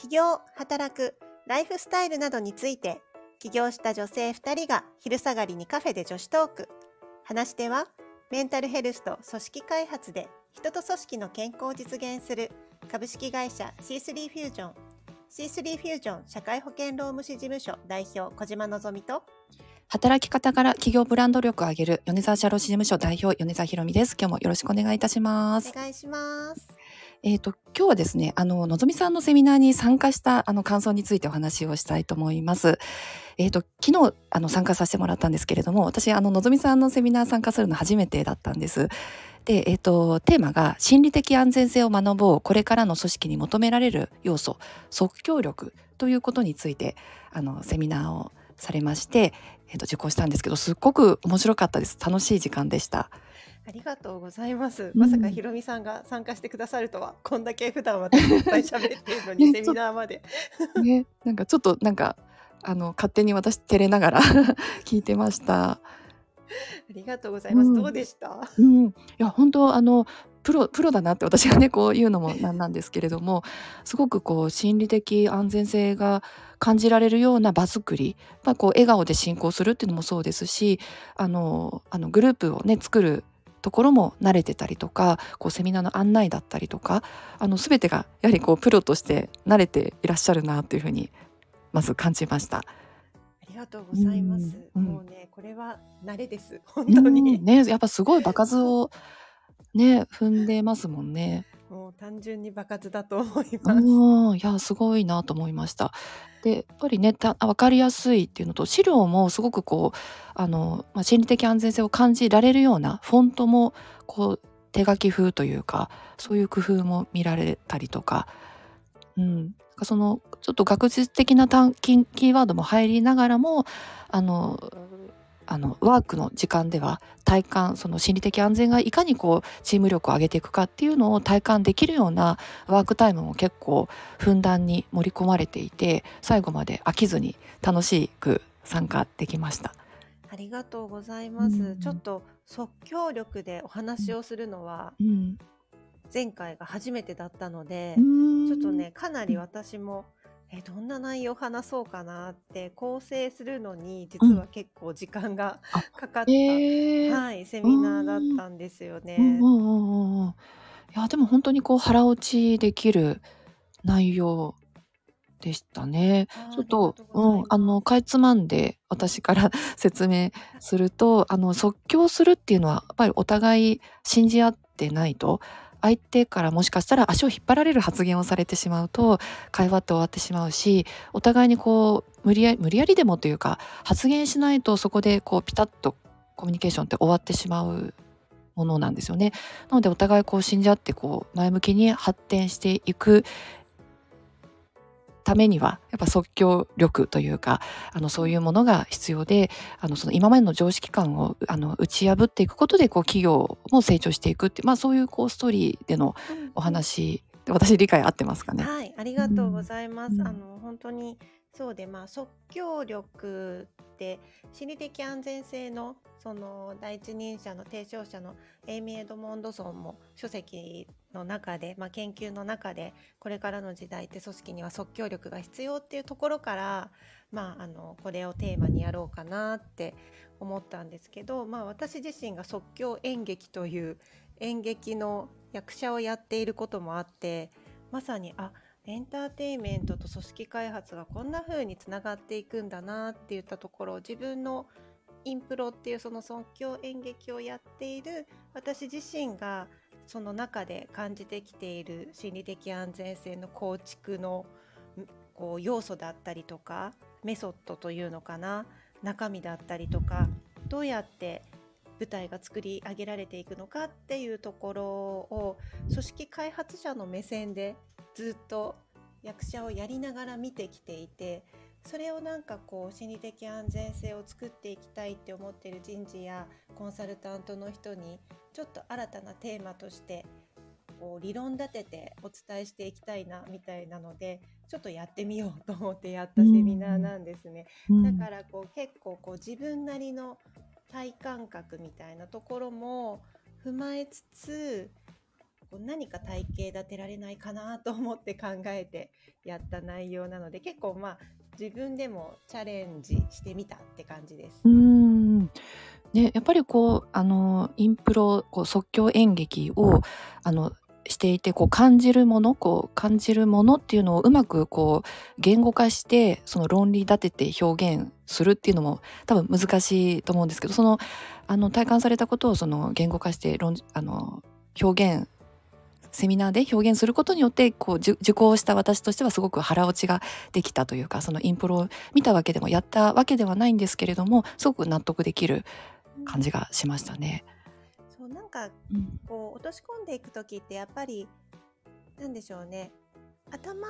起業、働く、ライフスタイルなどについて、起業した女性2人が昼下がりにカフェで女子トーク。話し手は、メンタルヘルスと組織開発で人と組織の健康を実現する株式会社 C3 フュージョン C3 フュージョン社会保険労務士事務所代表小島のぞみと働き方から企業ブランド力を上げる米沢社労士事務所代表米沢ひろみです。今日もよろしくお願いいたします。お願いします。えっ、ー、と、今日はですね、あの、のぞみさんのセミナーに参加したあの感想についてお話をしたいと思います。えっ、ー、と、昨日、あの、参加させてもらったんですけれども、私、あの、のぞみさんのセミナー参加するの初めてだったんです。で、えっ、ー、と、テーマが、心理的安全性を学ぼう、これからの組織に求められる要素、即興力ということについて、あの、セミナーをされまして、えー、と受講したんですけどすっごく面白かったです楽しい時間でしたありがとうございます。まさかひろみさんが参加してくださるとは、こんだけ普段私いっぱい喋ってるのに、セミナーまで。ね、なんかちょっとなんかあの勝手に私照れながら 聞いてました。ありがとうございます。うん、どうでした？うん、いや本当あのプロプロだなって私がねこう言うのもなんなんですけれどもすごくこう心理的安全性が感じられるような場作り、まあ、こう笑顔で進行するっていうのもそうですしあのあのグループをね作るところも慣れてたりとかこうセミナーの案内だったりとかあの全てがやはりこうプロとして慣れていらっしゃるなというふうにまず感じました。ありがとうございます。うん、もうねこれは慣れです本当に、うん、ねやっぱすごい場数をね踏んでますもんね。もう単純に爆発だと思います。うん、いやすごいなと思いました。でやっぱりねた分かりやすいっていうのと資料もすごくこうあの、まあ、心理的安全性を感じられるようなフォントもこう手書き風というかそういう工夫も見られたりとか、うん、そのちょっと学術的なキーワードも入りながらもあのあのワークの時間では体感その心理的安全がいかにこうチーム力を上げていくかっていうのを体感できるようなワークタイムも結構ふんだんに盛り込まれていて最後まで飽きずに楽しく参加できました。ありがとうございます。うん、ちょっと即興力でお話をするのは、前回が初めてだったので、うん、ちょっとねかなり私もえどんな内容話そうかなって構成するのに実は結構時間がかかった、えー、はい、セミナーだったんですよね。うん。うんうん、いやでも本当にこう腹落ちできる内容でしたね。ちょっと、うん、あの、かいつまんで私から 説明すると、あの、即興するっていうのは、やっぱりお互い信じ合ってないと、相手からもしかしたら足を引っ張られる発言をされてしまうと会話って終わってしまうしお互いにこう無理やり無理やりでもというか発言しないとそこでこうピタッとコミュニケーションって終わってしまうものなんですよね。なのでお互いこう死んじゃってこう前向きに発展していくためにはやっぱ即興力というかあのそういうものが必要であのその今までの常識感をあの打ち破っていくことでこう企業も成長していくってまあそういうこうストーリーでのお話、うん、私理解合ってますかね？はいありがとうございます。うん、あの本当にそうでまあ即興力って心理的安全性のその第一人者の提唱者のエイミー・エドモンドソンも書籍の中で、まあ、研究の中でこれからの時代って組織には即興力が必要っていうところから、まあ、あのこれをテーマにやろうかなって思ったんですけど、まあ、私自身が即興演劇という演劇の役者をやっていることもあってまさにあエンターテインメントと組織開発がこんな風につながっていくんだなっていったところ自分のインプロっていうその即興演劇をやっている私自身がその中で感じてきている心理的安全性の構築のこう要素だったりとかメソッドというのかな中身だったりとかどうやって舞台が作り上げられていくのかっていうところを組織開発者の目線でずっと役者をやりながら見てきていてそれをなんかこう心理的安全性を作っていきたいって思ってる人事やコンサルタントの人にちょっと新たなテーマとしてこう理論立ててお伝えしていきたいなみたいなのでちょっとやってみようと思ってやったセミナーなんですね。だからこう結構こう自分なりの体感覚みたいなところも踏まえつつこう何か体系立てられないかなと思って考えてやった内容なので結構まあ自分でもチャレンジしてみたって感じです。うんね、やっぱりこうあのインプロこう即興演劇をあのしていてこう感じるものこう感じるものっていうのをうまくこう言語化してその論理立てて表現するっていうのも多分難しいと思うんですけどそのあの体感されたことをその言語化して論あの表現セミナーで表現することによってこう受講した私としてはすごく腹落ちができたというかそのインプロを見たわけでもやったわけではないんですけれどもすごく納得できる感じがしましたね。そうなんかこう落とし込んでいく時ってやっぱりなんでしょうね頭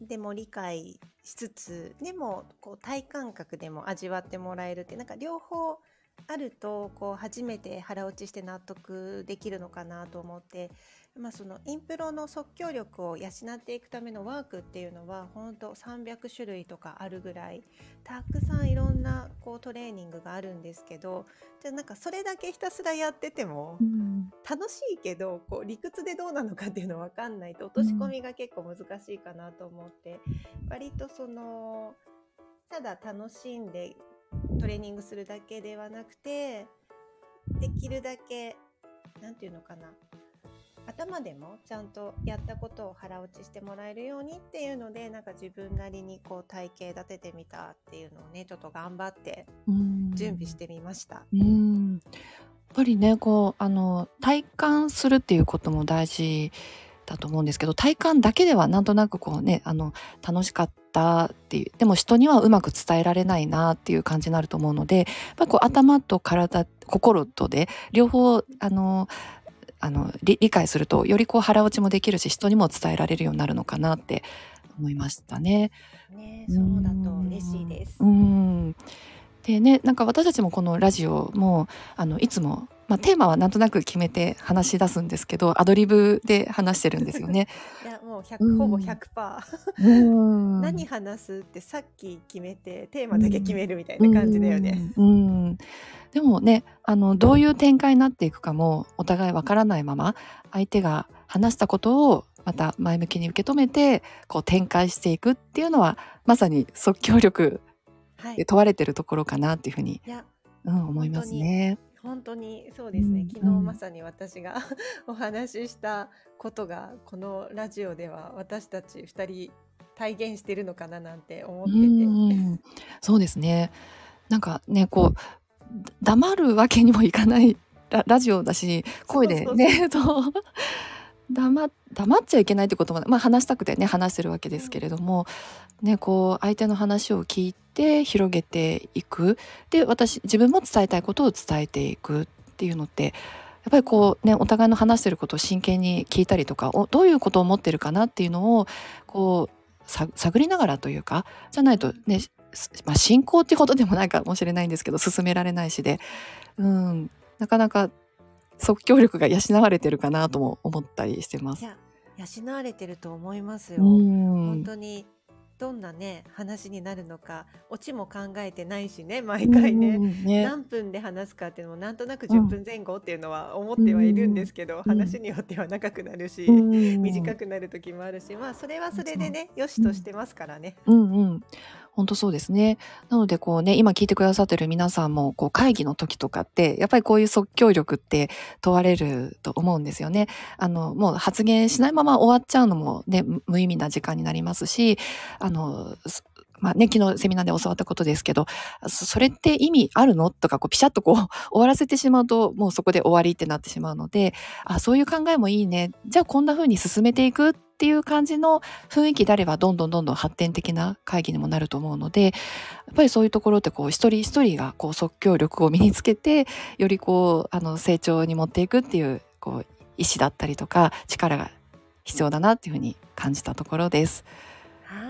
でも理解しつつでもこう体感覚でも味わってもらえるってなんか両方あるとこう初めて腹落ちして納得できるのかなと思ってまあ、そのインプロの即興力を養っていくためのワークっていうのは本当300種類とかあるぐらいたくさんいろんなこうトレーニングがあるんですけどじゃあなんかそれだけひたすらやってても楽しいけどこう理屈でどうなのかっていうの分かんないと落とし込みが結構難しいかなと思って割とそのただ楽しんでトレーニングするだけではなくてできるだけ何て言うのかな頭でもちゃんとやったことを腹落ちしてもらえるようにっていうのでなんか自分なりにこう体系立ててみたっていうのをねちょっと頑張って準備してみました。うんやっぱりねこうあの体感するっていうことも大事だと思うんですけど体感だけではなんとなくこうねあの楽しかったっていうでも人にはうまく伝えられないなっていう感じになると思うのでやっぱこう頭と体心とで両方あのあの理解するとよりこう腹落ちもできるし人にも伝えられるようになるのかなって思いましたね。ねそうだと嬉しいです。うんでねなんか私たちもこのラジオもあのいつも、まあ、テーマはなんとなく決めて話し出すんですけどアドリブで話してるんですよね。いやもう100、ほぼ100% 何話すってさっき決めてテーマだけ決めるみたいな感じだよね。うん。でもねあのどういう展開になっていくかもお互いわからないまま相手が話したことをまた前向きに受け止めてこう展開していくっていうのはまさに即興力で問われてるところかなっていうふうに、はい、うん、思いますね。本当にそうですね、うん、昨日まさに私がお話ししたことがこのラジオでは私たち2人体現してるのかななんて思ってて、うん、そうですね。なんかねこう黙るわけにもいかないララジオだし声でねそう 黙黙っちゃいけないってことも、まあ、話したくてね話してるわけですけれども、ね、こう相手の話を聞いて広げていく。で私自分も伝えたいことを伝えていくっていうのってやっぱりこうねお互いの話してることを真剣に聞いたりとかどういうことを思ってるかなっていうのをこう探りながらというかじゃないとねまあ、進行ってほどでもないかもしれないんですけど進められないしで、うん、なかなか即興力が養われてるかなとも思ったりしてます。養われてると思いますよ。本当にどんなね話になるのかオチも考えてないしね毎回ね。ね、何分で話すかっていうのもなんとなく10分前後っていうのは思ってはいるんですけど、話によっては長くなるし、短くなる時もあるしまあそれはそれでねよしとしてますからね。うんうん本当そうですね。なのでこうね、今聞いてくださってる皆さんも、こう会議の時とかって、やっぱりこういう即興力って問われると思うんですよね。あの、もう発言しないまま終わっちゃうのもね、無意味な時間になりますし、あの、まあね、昨日セミナーで教わったことですけど、それって意味あるの？とか、こう、ピシャッとこう、終わらせてしまうと、もうそこで終わりってなってしまうので、あ、そういう考えもいいね。じゃあこんな風に進めていくっていう感じの雰囲気であれば、どんどんどんどん発展的な会議にもなると思うので、やっぱりそういうところってこう、一人一人がこう、即興力を身につけて、よりこう、あの、成長に持っていくっていう、こう、意志だったりとか、力が必要だなっていうふうに感じたところです。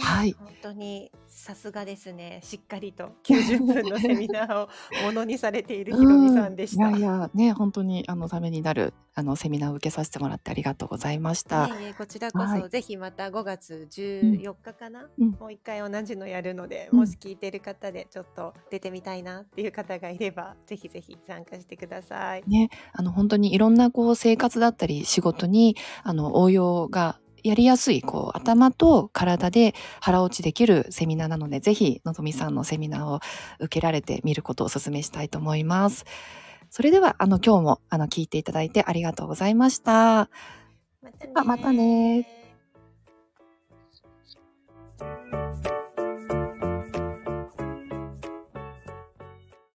はい。本当にさすがですね。しっかりと90分のセミナーをものにされているひろみさんでしいやた。いや、ね、本当にあのためになるあのセミナーを受けさせてもらってありがとうございました。いえいえ、こちらこはい。そぜひまた5月うん。14日かな、うん。もう一回同じのやるので、うん。もし聞いてる方でちょっと出てみたいなっていう方がいれば、ぜひぜひ参加してください。ね、あの本当にいろんなこう生活だったり仕事にあの応用がやりやすいこう頭と体で腹落ちできるセミナーなのでぜひのぞみさんのセミナーを受けられてみることをお勧めしたいと思います。それではあの今日もあの聞いていただいてありがとうございました。また。ね